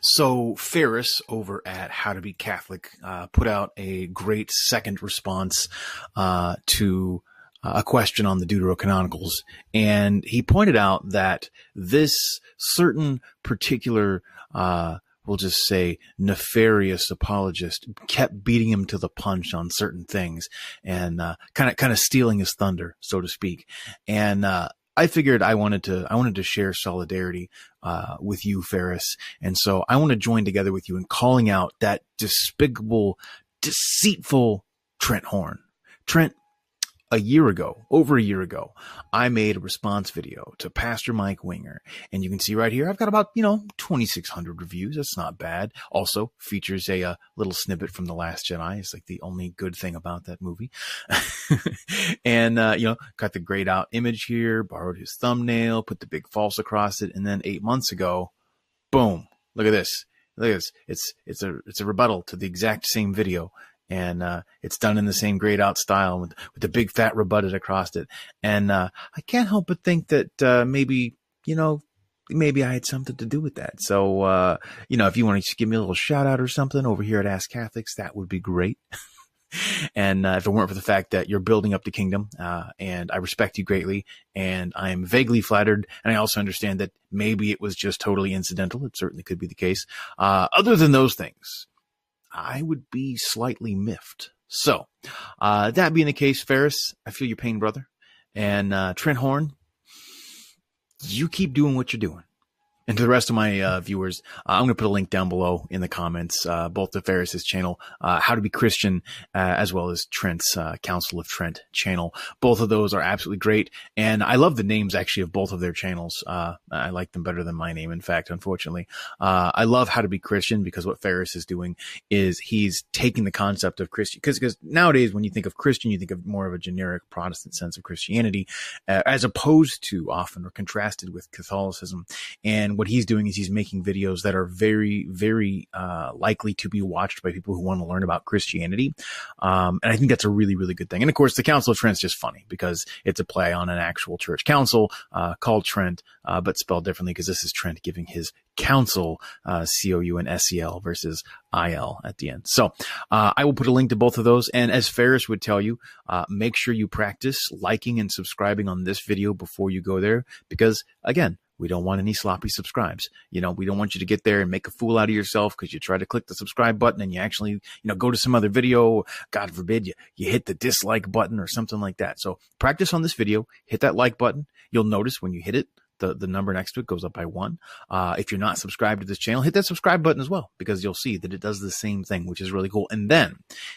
So Ferris over at How to Be Catholic uh, put out a great second response uh, to uh, a question on the Deuterocanonicals, and he pointed out that this certain particular uh, we'll just say nefarious apologist kept beating him to the punch on certain things and kind of kind of stealing his thunder so to speak. And uh, I figured I wanted to I wanted to share solidarity uh, with you, Ferris, and so I want to join together with you in calling out that despicable, deceitful Trent Horn. Trent, a year ago, over a year ago, I made a response video to Pastor Mike Winger. And you can see right here, I've got about, you know, 2,600 reviews. That's not bad. Also features a, a uh, little snippet from The Last Jedi. It's like the only good thing about that movie. and, uh, you know, got the grayed out image here, borrowed his thumbnail, put the big false across it. And then eight months ago, boom, look at this. Look at this. It's, it's a, it's a rebuttal to the exact same video and uh, it's done in the same grayed out style with, with the big fat rebutted across it. And uh, I can't help but think that uh, maybe you know maybe I had something to do with that. So uh, you know, if you want to give me a little shout out or something over here at Ask Catholics, that would be great. and uh, if it weren't for the fact that you're building up the kingdom, uh, and I respect you greatly, and I am vaguely flattered, and I also understand that maybe it was just totally incidental. It certainly could be the case. other than those things, I would be slightly miffed. So, uh, that being the case, Ferris, I feel your pain, brother. And uh, Trent Horn, you keep doing what you're doing. And to the rest of my uh, viewers, uh, I'm going to put a link down below in the comments, uh, both to Ferris's channel, uh, How to Be Christian, uh, as well as Trent's uh, Council of Trent channel. Both of those are absolutely great. And I love the names actually of both of their channels. I like them better than my name, in fact, unfortunately. I love How to Be Christian because what Ferris is doing is he's taking the concept of Christian, because nowadays when you think of Christian, you think of more of a generic Protestant sense of Christianity, as opposed to often or contrasted with Catholicism. And what he's doing is he's making videos that are very, very uh, likely to be watched by people who want to learn about Christianity. Um, and I think that's a really, really good thing. And of course, the Council of Trent's just funny because it's a play on an actual church council uh, called Trent, uh, but spelled differently because this is Trent giving his council, uh, C O U N S E L versus I L at the end. So uh, I will put a link to both of those. And as Ferris would tell you, uh, make sure you practice liking and subscribing on this video before you go there because, again, we don't want any sloppy subscribes. You know, we don't want you to get there and make a fool out of yourself because you try to click the subscribe button and you actually, you know, go to some other video. God forbid you, you hit the dislike button or something like that. So practice on this video, hit that like button. You'll notice when you hit it, the, the number next to it goes up by one. Uh, if you're not subscribed to this channel, hit that subscribe button as well, because you'll see that it does the same thing, which is really cool. And then,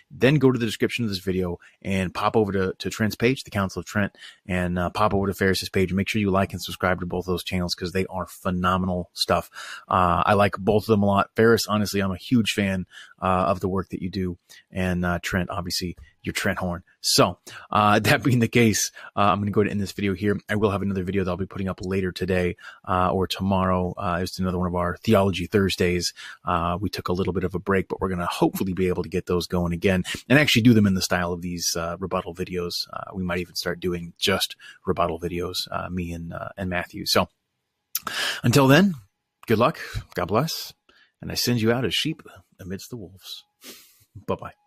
then go to the description of this video and pop over to, to Trent's page, the Council of Trent, and uh, pop over to Ferris's page make sure you like and subscribe to both those channels because they are phenomenal stuff. Uh, I like both of them a lot. Ferris, honestly, I'm a huge fan uh, of the work that you do. And uh, Trent, obviously, you're Trent Horn. So, uh, that being the case, uh, I'm going to go to end this video here. I will have another video that I'll be putting up later today, uh, or tomorrow. Uh, it's another one of our Theology Thursdays. Uh, we took a little bit of a break, but we're going to hopefully be able to get those going again and actually do them in the style of these, uh, rebuttal videos. we might even start doing just rebuttal videos, me and, and Matthew. So until then, good luck. God bless. And I send you out as sheep amidst the wolves. Bye bye.